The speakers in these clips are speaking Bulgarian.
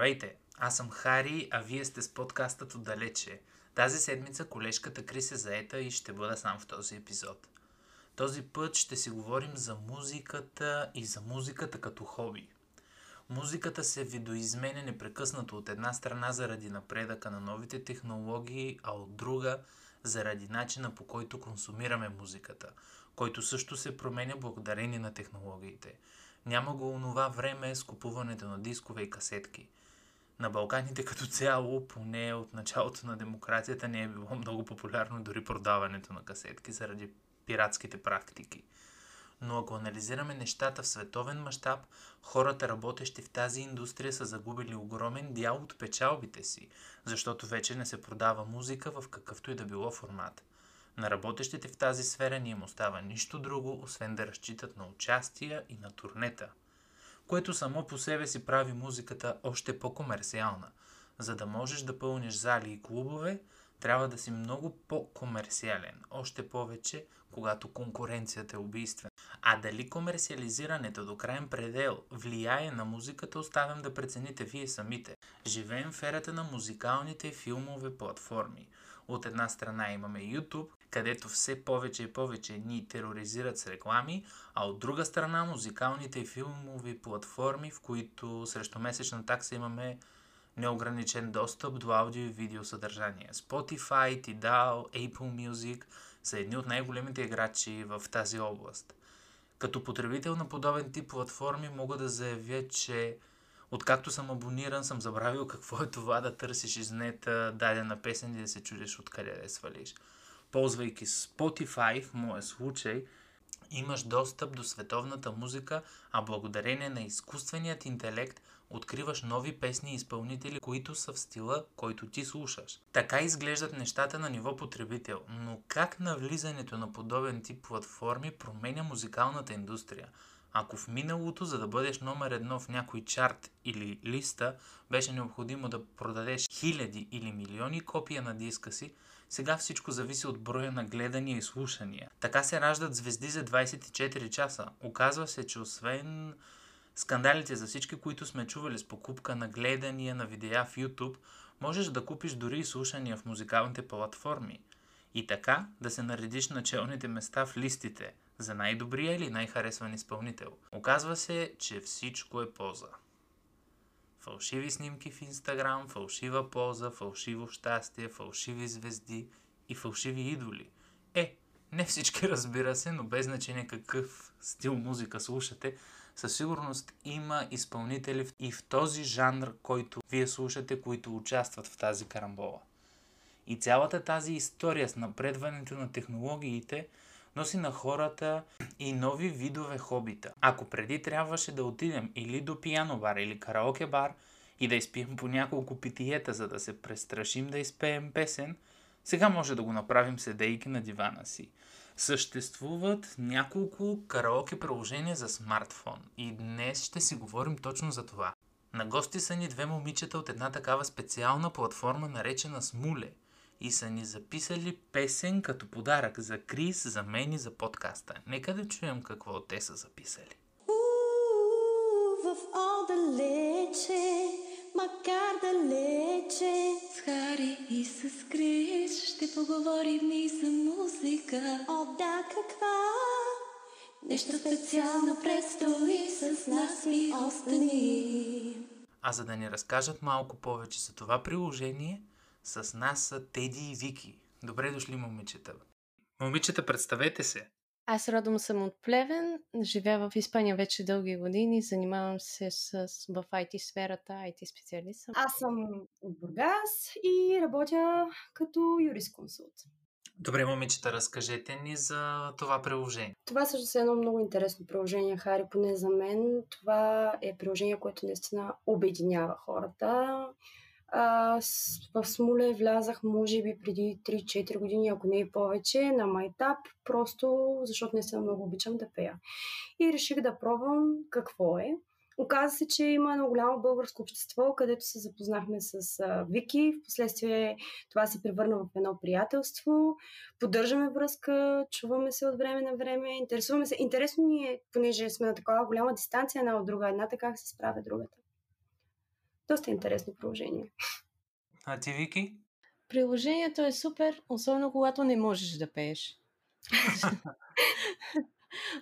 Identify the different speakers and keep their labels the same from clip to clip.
Speaker 1: Здравейте, аз съм Хари, а вие сте с подкастът Отдалече. Тази седмица колежката Крис е заета и ще бъда сам в този епизод. Този път ще си говорим за музиката и за музиката като хоби. Музиката се видоизменя непрекъснато от една страна заради напредъка на новите технологии, а от друга заради начина по който консумираме музиката, който също се променя благодарение на технологиите – няма го онова време с купуването на дискове и касетки. На Балканите като цяло, поне от началото на демокрацията, не е било много популярно дори продаването на касетки заради пиратските практики. Но ако анализираме нещата в световен мащаб, хората работещи в тази индустрия са загубили огромен дял от печалбите си, защото вече не се продава музика в какъвто и да било формат. На работещите в тази сфера не им остава нищо друго, освен да разчитат на участия и на турнета, което само по себе си прави музиката още по-комерциална. За да можеш да пълниш зали и клубове, трябва да си много по-комерциален, още повече, когато конкуренцията е убийствена. А дали комерциализирането до крайен предел влияе на музиката, оставям да прецените вие самите. Живеем в ерата на музикалните филмове платформи. От една страна имаме YouTube, където все повече и повече ни тероризират с реклами, а от друга страна музикалните и филмови платформи, в които срещу месечна такса имаме неограничен достъп до аудио и видео съдържание. Spotify, Tidal, Apple Music са едни от най-големите играчи в тази област. Като потребител на подобен тип платформи мога да заявя, че откакто съм абониран съм забравил какво е това да търсиш из нета дадена песен и да се чудиш откъде да я свалиш ползвайки Spotify, в моя случай, имаш достъп до световната музика, а благодарение на изкуственият интелект откриваш нови песни и изпълнители, които са в стила, който ти слушаш. Така изглеждат нещата на ниво потребител, но как навлизането на подобен тип платформи променя музикалната индустрия? Ако в миналото, за да бъдеш номер едно в някой чарт или листа, беше необходимо да продадеш хиляди или милиони копия на диска си, сега всичко зависи от броя на гледания и слушания. Така се раждат звезди за 24 часа. Оказва се, че освен скандалите за всички, които сме чували с покупка на гледания на видеа в YouTube, можеш да купиш дори и слушания в музикалните платформи. И така да се наредиш началните места в листите за най-добрия или най-харесван изпълнител. Оказва се, че всичко е поза. Фалшиви снимки в Инстаграм, фалшива поза, фалшиво щастие, фалшиви звезди и фалшиви идоли. Е, не всички разбира се, но без значение какъв стил музика слушате, със сигурност има изпълнители и в този жанр, който вие слушате, които участват в тази карамбола. И цялата тази история с напредването на технологиите носи на хората и нови видове хобита. Ако преди трябваше да отидем или до пиано бар или караоке бар и да изпием по няколко питиета, за да се престрашим да изпеем песен, сега може да го направим седейки на дивана си. Съществуват няколко караоке приложения за смартфон и днес ще си говорим точно за това. На гости са ни две момичета от една такава специална платформа, наречена Смуле – и са ни записали песен като подарък за Крис, за мен и за подкаста. Нека да чуем какво те са записали.
Speaker 2: В далече, макар далече, с Хари и с Крис ще поговорим и за музика. О, да, каква? Нещо специално предстои с нас ми остани.
Speaker 1: А за да ни разкажат малко повече за това приложение, с нас са Теди и Вики. Добре дошли, момичета. Момичета, представете се.
Speaker 3: Аз родом съм от Плевен, живея в Испания вече дълги години, занимавам се с, в IT сферата, IT специалист съм.
Speaker 4: Аз съм от Бургас и работя като юрисконсулт.
Speaker 1: Добре, момичета, разкажете ни за това приложение.
Speaker 4: Това също е едно много интересно приложение, Хари, поне за мен. Това е приложение, което наистина обединява хората а, в Смоле влязах, може би, преди 3-4 години, ако не и повече, на майтап, просто защото не съм много обичам да пея. И реших да пробвам какво е. Оказа се, че има едно голямо българско общество, където се запознахме с а, Вики. Впоследствие това се превърна в едно приятелство. Поддържаме връзка, чуваме се от време на време, интересуваме се. Интересно ни е, понеже сме на такава голяма дистанция една от друга. Едната как се справя другата. Доста интересно приложение.
Speaker 1: А ти, Вики?
Speaker 3: Приложението е супер, особено когато не можеш да пееш.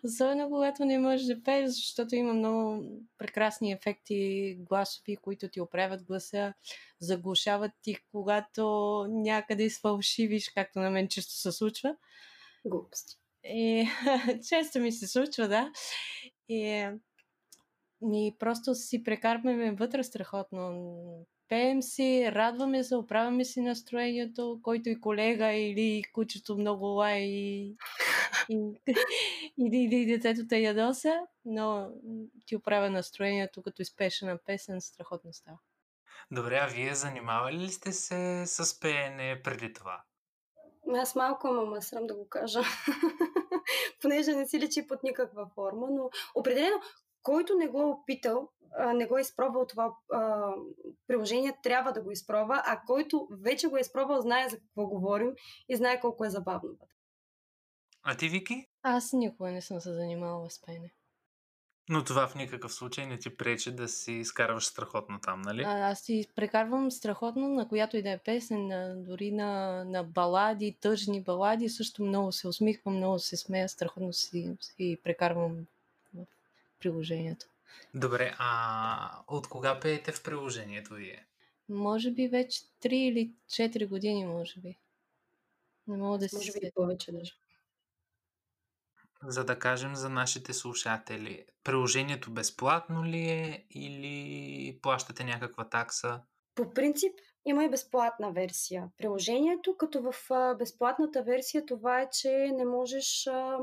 Speaker 3: Особено когато не можеш да пееш, защото има много прекрасни ефекти гласови, които ти оправят гласа, заглушават ти, когато някъде свалшивиш, както на мен често се случва.
Speaker 4: Глупости.
Speaker 3: И, често ми се случва, да. И, и просто си прекарваме вътре страхотно. Пеем си, радваме се, оправяме си настроението, който и колега или кучето много лай и, и, и, и, и детето те ядоса, но ти оправя настроението, като изпеше на песен, страхотно става.
Speaker 1: Добре, а вие занимавали ли сте се с пеене преди това?
Speaker 4: Аз малко, ама ме срам да го кажа. Понеже не си личи под никаква форма, но определено, който не го е опитал, не го е изпробвал това а, приложение, трябва да го изпробва, а който вече го е изпробвал, знае за какво говорим и знае колко е забавно.
Speaker 1: А ти, Вики?
Speaker 3: Аз никога не съм се занимавала с пеене.
Speaker 1: Но това в никакъв случай не ти пречи да си изкарваш страхотно там, нали?
Speaker 3: А, аз си прекарвам страхотно на която и да е песен, на, дори на, на балади, тъжни балади. Също много се усмихвам, много се смея, страхотно си, си прекарвам приложението.
Speaker 1: Добре, а от кога пеете в приложението вие?
Speaker 3: Може би вече 3 или 4 години, може би. Не мога да си
Speaker 4: Може би повече даже.
Speaker 1: За да кажем за нашите слушатели, приложението безплатно ли е или плащате някаква такса?
Speaker 4: По принцип има и безплатна версия. Приложението, като в безплатната версия, това е, че не можеш а,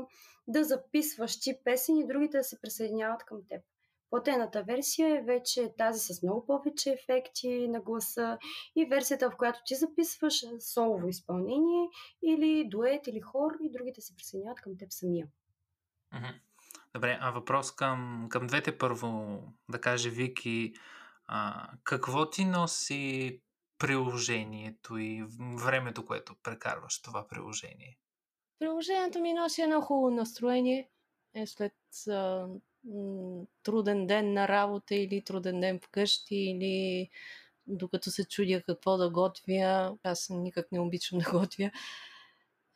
Speaker 4: да записваш ти песен и другите да се присъединяват към теб. Платената версия е вече тази с много повече ефекти на гласа и версията, в която ти записваш солово изпълнение или дует или хор и другите се присъединяват към теб самия.
Speaker 1: Добре, а въпрос към, към двете първо, да каже Вики, а, какво ти носи приложението и времето, което прекарваш това приложение?
Speaker 3: Приложението ми носи едно хубаво настроение. Е след а, м, труден ден на работа или труден ден вкъщи или докато се чудя какво да готвя. Аз никак не обичам да готвя.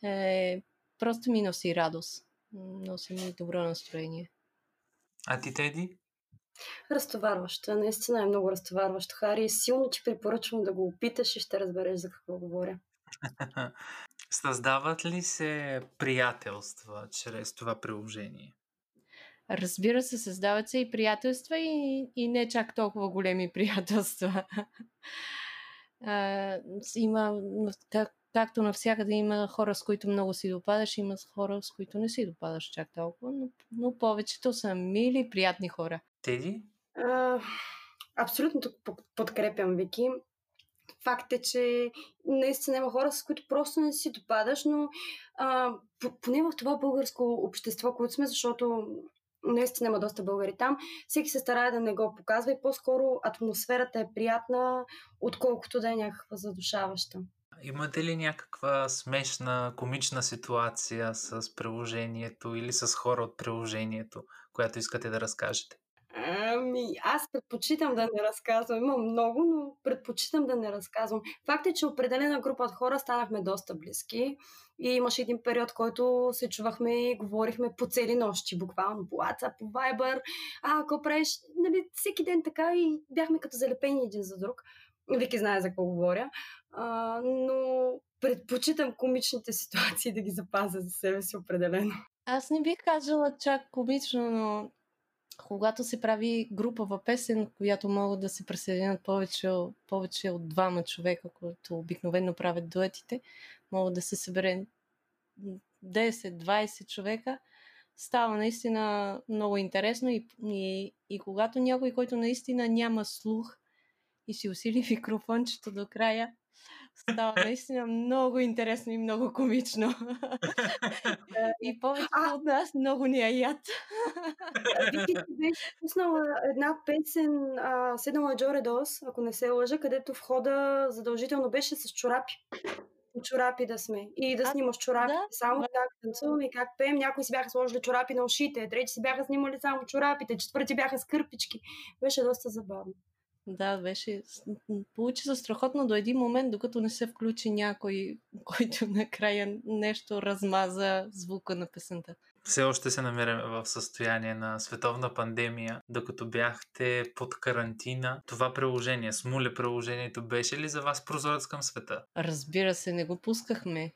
Speaker 3: Е, просто ми носи радост. Носи ми добро настроение.
Speaker 1: А ти, Теди?
Speaker 4: Разтоварваща, наистина е много разтоварващо, Хари. Силно ти препоръчвам да го опиташ и ще разбереш за какво говоря.
Speaker 1: Създават ли се приятелства чрез това приложение?
Speaker 3: Разбира се, създават се и приятелства и, и не чак толкова големи приятелства. а, има, как, както навсякъде има хора, с които много си допадаш, има хора, с които не си допадаш чак толкова, но, но повечето са мили, приятни хора.
Speaker 1: Теди?
Speaker 4: А, абсолютно подкрепям Вики. Факт е, че наистина има хора, с които просто не си допадаш, но а, по- поне в това българско общество, което сме, защото наистина има доста българи там, всеки се старае да не го показва и по-скоро атмосферата е приятна, отколкото да е някаква задушаваща.
Speaker 1: Имате ли някаква смешна, комична ситуация с приложението или с хора от приложението, която искате да разкажете?
Speaker 4: Ами, аз предпочитам да не разказвам. Има много, но предпочитам да не разказвам. Факт е, че определена група от хора станахме доста близки и имаше един период, който се чувахме и говорихме по цели нощи, буквално по WhatsApp, по Viber. А, ако правиш, нали, всеки ден така и бяхме като залепени един за друг. Вики знае за какво говоря. А, но предпочитам комичните ситуации да ги запазя за себе си определено.
Speaker 3: Аз не бих казала чак комично, но когато се прави групова песен, която могат да се присъединят повече, повече от двама човека, които обикновено правят дуетите, могат да се събере 10-20 човека, става наистина много интересно и, и, и когато някой, който наистина няма слух и си усили микрофончето до края, става наистина много интересно и много комично. и повечето от нас много ни я яд.
Speaker 4: Вики ти беше пуснала една песен, а, седнала Джоре Дос, ако не се лъжа, където входа задължително беше с чорапи. Чорапи да сме. И да снимаш чорапи.
Speaker 3: да,
Speaker 4: само
Speaker 3: да.
Speaker 4: как танцуваме и как пеем. Някои си бяха сложили чорапи на ушите, трети си бяха снимали само чорапите, четвърти бяха с кърпички. Беше доста забавно.
Speaker 3: Да, беше. Получи се страхотно до един момент, докато не се включи някой, който накрая нещо размаза звука на песента
Speaker 1: все още се намираме в състояние на световна пандемия, докато бяхте под карантина. Това приложение, смуле приложението, беше ли за вас прозорец към света?
Speaker 3: Разбира се, не го пускахме.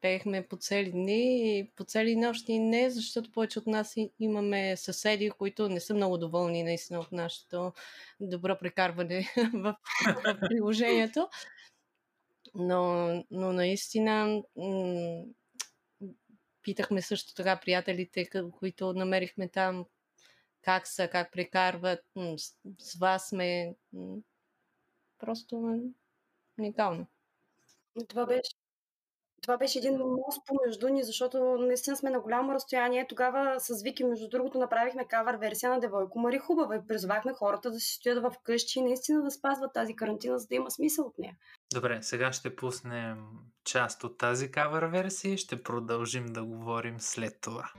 Speaker 3: Пеехме по цели дни и по цели нощи не, защото повече от нас имаме съседи, които не са много доволни наистина от нашето добро прекарване в, приложението. Но, но наистина Питахме също така приятелите, които намерихме там, как са, как прекарват. С вас сме просто уникално.
Speaker 4: Това беше това беше един мост помежду ни, защото наистина сме на голямо разстояние. Тогава с Вики, между другото, направихме кавър версия на Девойко Мари Хубава и призвахме хората да си стоят в къщи и наистина да спазват тази карантина, за да има смисъл от нея.
Speaker 1: Добре, сега ще пуснем част от тази кавър версия и ще продължим да говорим след това.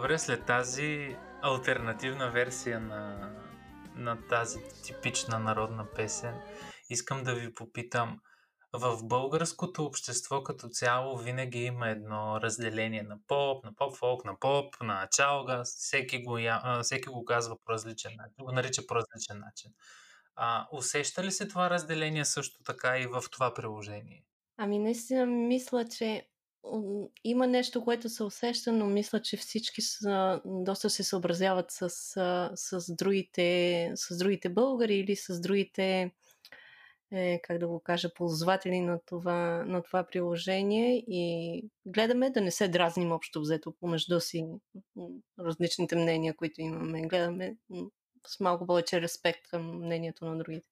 Speaker 1: Добре, след тази альтернативна версия на, на тази типична народна песен, искам да ви попитам, в българското общество като цяло винаги има едно разделение на поп, на поп-фолк, на поп, на чалга. Всеки го, всеки го казва по различен начин, го нарича по различен начин. А, усеща ли се това разделение също така и в това приложение?
Speaker 3: Ами наистина мисля, че има нещо, което се усеща, но мисля, че всички са, доста се съобразяват с, с, другите, с другите българи или с другите, е, как да го кажа, ползватели на това, на това приложение и гледаме да не се дразним общо взето помежду си различните мнения, които имаме. Гледаме с малко повече респект към мнението на другите.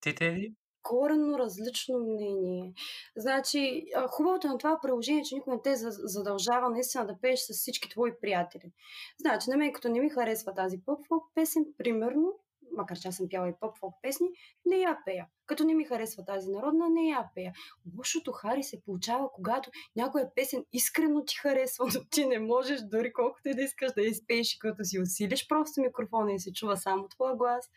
Speaker 1: Ти, Теди?
Speaker 4: Коренно различно мнение. Значи, хубавото на това приложение е, че никой не те задължава наистина да пееш с всички твои приятели. Значи, на мен като не ми харесва тази поп-фолк песен, примерно, макар че аз съм пяла и поп-фолк песни, не я пея. Като не ми харесва тази народна, не я пея. Лошото Хари се получава, когато някоя песен искрено ти харесва, но ти не можеш дори колкото и да искаш да изпееш, като си усилиш просто микрофона и се чува само твоя глас.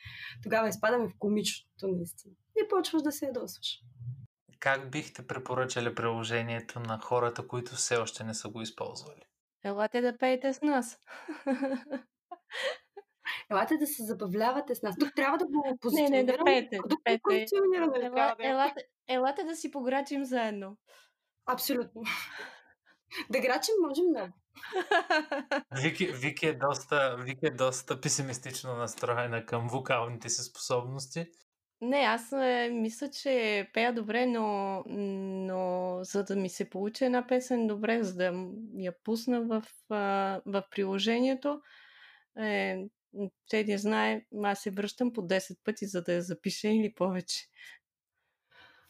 Speaker 4: Тогава изпадаме в комичното наистина. И почваш да се ядосваш.
Speaker 1: Как бихте препоръчали приложението на хората, които все още не са го използвали?
Speaker 3: Елате да пеете с нас.
Speaker 4: Елате да се забавлявате с нас. Тук трябва да го
Speaker 3: позиционираме. Не, не, да пеете. Да пеете. Ела, елате, елате да си пограчим заедно.
Speaker 4: Абсолютно. да грачим можем много.
Speaker 1: Вики, Вики, е доста, Вики е доста песимистично настроена към вокалните си способности.
Speaker 3: Не, аз е, мисля, че пея добре, но, но за да ми се получи една песен добре, за да я пусна в, в приложението, е, те не знае, аз се връщам по 10 пъти, за да я запиша или повече.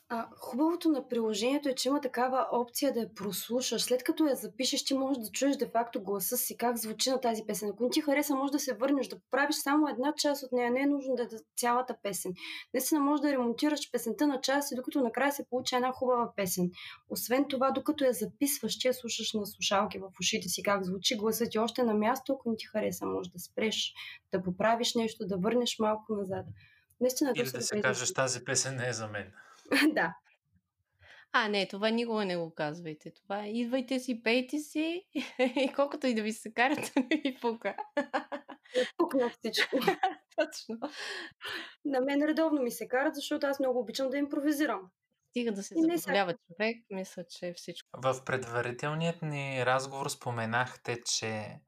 Speaker 4: А, хубавото на приложението е, че има такава опция да я прослушаш. След като я запишеш, ти можеш да чуеш де-факто гласа си, как звучи на тази песен. Ако не ти хареса, може да се върнеш, да поправиш само една част от нея. Не е нужно да е цялата песен. Наистина може да ремонтираш песента на части, докато накрая се получи една хубава песен. Освен това, докато я записваш, че я слушаш на слушалки в ушите си, как звучи гласът ти още на място, ако не ти хареса, може да спреш, да поправиш нещо, да върнеш малко назад.
Speaker 1: Наистина, Или да се кажеш, тази песен не е за мен.
Speaker 4: да.
Speaker 3: А, не, това никога не го казвайте. Това е, идвайте си, пейте си и колкото и да ви се карат, ви пука.
Speaker 4: Пукна всичко.
Speaker 3: Точно.
Speaker 4: На мен редовно ми се карат, защото аз много обичам да импровизирам.
Speaker 3: Стига да се забавлява човек, мисля, че е всичко.
Speaker 1: В предварителният ни разговор споменахте, че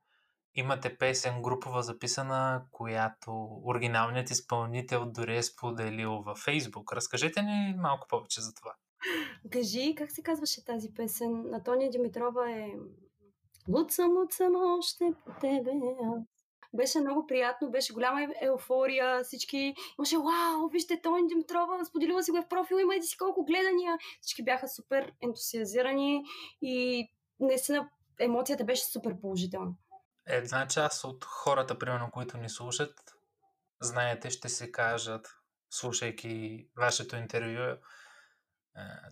Speaker 1: имате песен групова записана, която оригиналният изпълнител дори е споделил във Фейсбук. Разкажете ни малко повече за това.
Speaker 4: Кажи, как се казваше тази песен? На Тония Димитрова е луд съм още по тебе. Беше много приятно, беше голяма еуфория, всички имаше, вау, вижте Тони Димитрова, споделила си го е в профил, има си колко гледания. Всички бяха супер ентусиазирани и наистина емоцията беше супер положителна.
Speaker 1: Една част от хората, примерно, които ни слушат, знаете, ще се кажат, слушайки вашето интервю, е,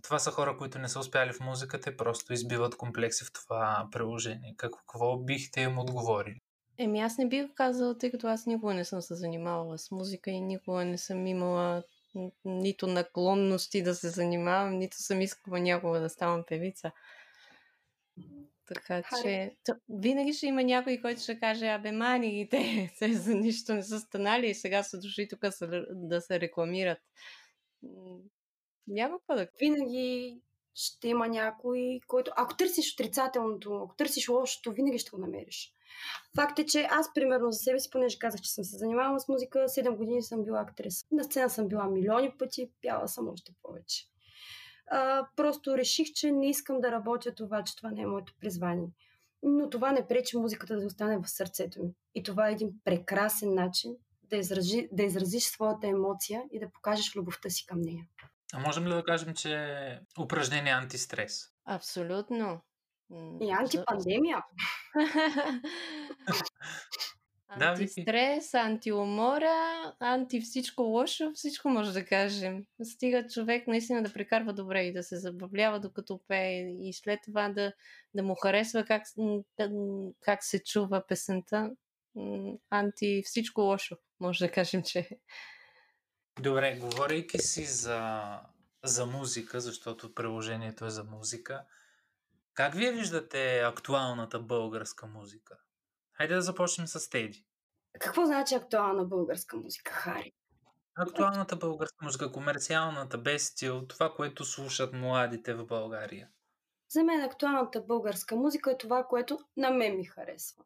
Speaker 1: това са хора, които не са успяли в музиката и просто избиват комплекси в това приложение. Какво бихте им отговорили?
Speaker 3: Еми аз не бих казала, тъй като аз никога не съм се занимавала с музика и никога не съм имала нито наклонности да се занимавам, нито съм искала някога да ставам певица. Така че т- винаги ще има някой, който ще каже, абе мани ги те, те за нищо не са станали и сега са дошли тук да се рекламират. Няма какво да
Speaker 4: Винаги ще има някой, който... Ако търсиш отрицателното, ако търсиш лошото, винаги ще го намериш. Факт е, че аз, примерно, за себе си, понеже казах, че съм се занимавала с музика, 7 години съм била актриса. На сцена съм била милиони пъти, пяла съм още повече. А, просто реших, че не искам да работя това, че това не е моето призвание. Но това не пречи музиката да остане в сърцето ми. И това е един прекрасен начин да, изрази, да изразиш своята емоция и да покажеш любовта си към нея.
Speaker 1: А можем ли да кажем, че е упражнение антистрес?
Speaker 3: Абсолютно.
Speaker 4: И
Speaker 3: за-
Speaker 4: антипандемия.
Speaker 1: Да.
Speaker 3: Антистрес, антиумора, анти всичко лошо, всичко може да кажем. Стига човек наистина да прекарва добре и да се забавлява докато пее и след това да, да му харесва как, да- как се чува песента. Анти всичко лошо, може да кажем, че е.
Speaker 1: Добре, говорейки си за, за музика, защото приложението е за музика, как вие виждате актуалната българска музика? Хайде да започнем с Теди.
Speaker 4: Какво значи актуална българска музика, Хари?
Speaker 1: Актуалната българска музика, комерциалната, без стил, това, което слушат младите в България.
Speaker 4: За мен актуалната българска музика е това, което на мен ми харесва.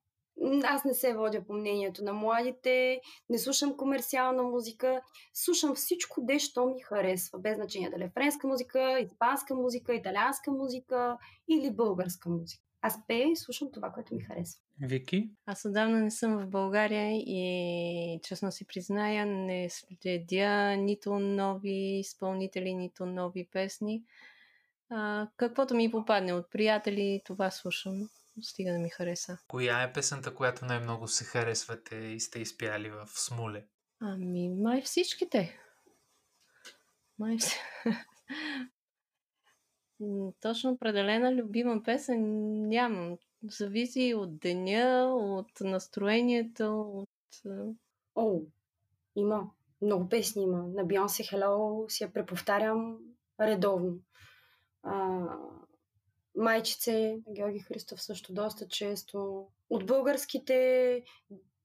Speaker 4: Аз не се водя по мнението на младите, не слушам комерциална музика, слушам всичко, дещо ми харесва, без значение дали е френска музика, испанска музика, италианска музика или българска музика. Аз пея и слушам това, което ми харесва.
Speaker 1: Вики?
Speaker 3: Аз отдавна не съм в България и честно си призная, не следя нито нови изпълнители, нито нови песни. А, каквото ми попадне от приятели, това слушам. Стига да ми хареса.
Speaker 1: Коя е песента, която най-много се харесвате и сте изпяли в Смуле?
Speaker 3: Ами, май всичките. Май Точно определена любима песен нямам. Зависи от деня, от настроението, от...
Speaker 4: О, има. Много песни има. На Бейонсе Hello си я преповтарям редовно. А, Майчице, Георги Христов също доста често. От българските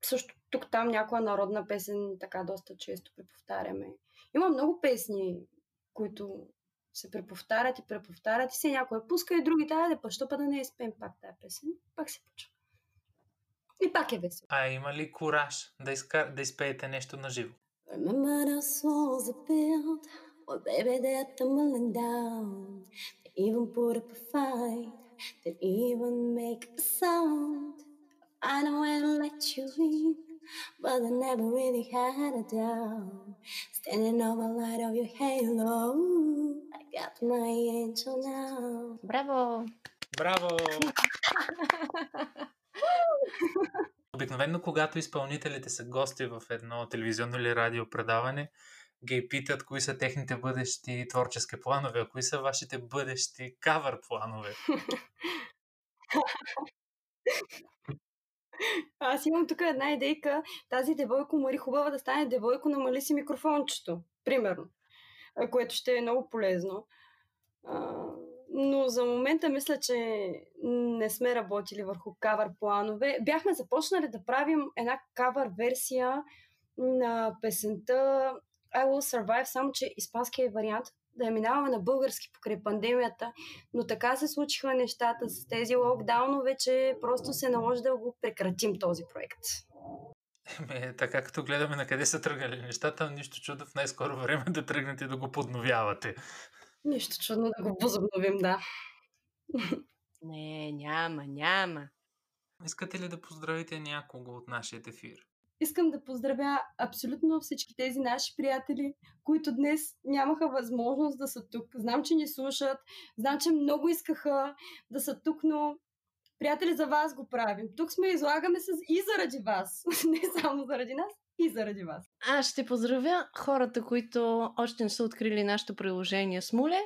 Speaker 4: също тук там някоя народна песен така доста често преповтаряме. Има много песни, които се преповтарят и преповтарят и се някой пуска и другите, айде па, що па да не я спеем пак тази песен. Пак се почва. И пак е весело.
Speaker 1: А има ли кураж да, изка... да изпеете нещо на живо?
Speaker 2: Remember those walls I built? Well, baby, they're tumbling down. They even put up a fight. They even make a sound. I know I let you in, but I never really had a doubt. Standing over light of your halo, got my angel now.
Speaker 3: Браво!
Speaker 1: Браво! Обикновено, когато изпълнителите са гости в едно телевизионно или радио предаване, ги питат кои са техните бъдещи творчески планове, а кои са вашите бъдещи кавър планове.
Speaker 4: Аз имам тук една идейка. Тази девойко Мари хубава да стане девойко, намали си микрофончето. Примерно. Което ще е много полезно. Но за момента мисля, че не сме работили върху кавър планове. Бяхме започнали да правим една кавър версия на песента I Will Survive, само че испанският вариант да я минаваме на български покрай пандемията, но така се случиха нещата с тези локдаунове, че просто се наложи да го прекратим този проект.
Speaker 1: Еми, така като гледаме на къде са тръгнали нещата, нищо чудо в най-скоро време да тръгнете да го подновявате.
Speaker 4: Нищо чудно да го възобновим, да.
Speaker 3: Не, няма, няма.
Speaker 1: Искате ли да поздравите някого от нашия ефир?
Speaker 4: Искам да поздравя абсолютно всички тези наши приятели, които днес нямаха възможност да са тук. Знам, че ни слушат, знам, че много искаха да са тук, но приятели, за вас го правим. Тук сме излагаме с и заради вас. Не само заради нас, и заради вас.
Speaker 3: Аз ще поздравя хората, които още не са открили нашето приложение Смуле,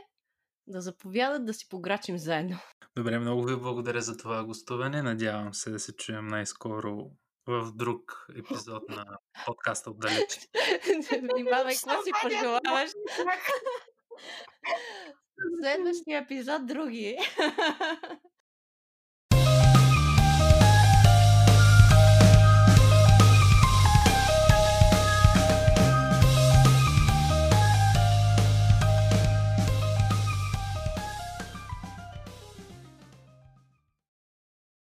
Speaker 3: да заповядат да си пограчим заедно.
Speaker 1: Добре, много ви благодаря за това гостуване. Надявам се да се чуем най-скоро в друг епизод на подкаста отдалече.
Speaker 3: Внимавай, какво си пожелаваш? Следващия епизод други.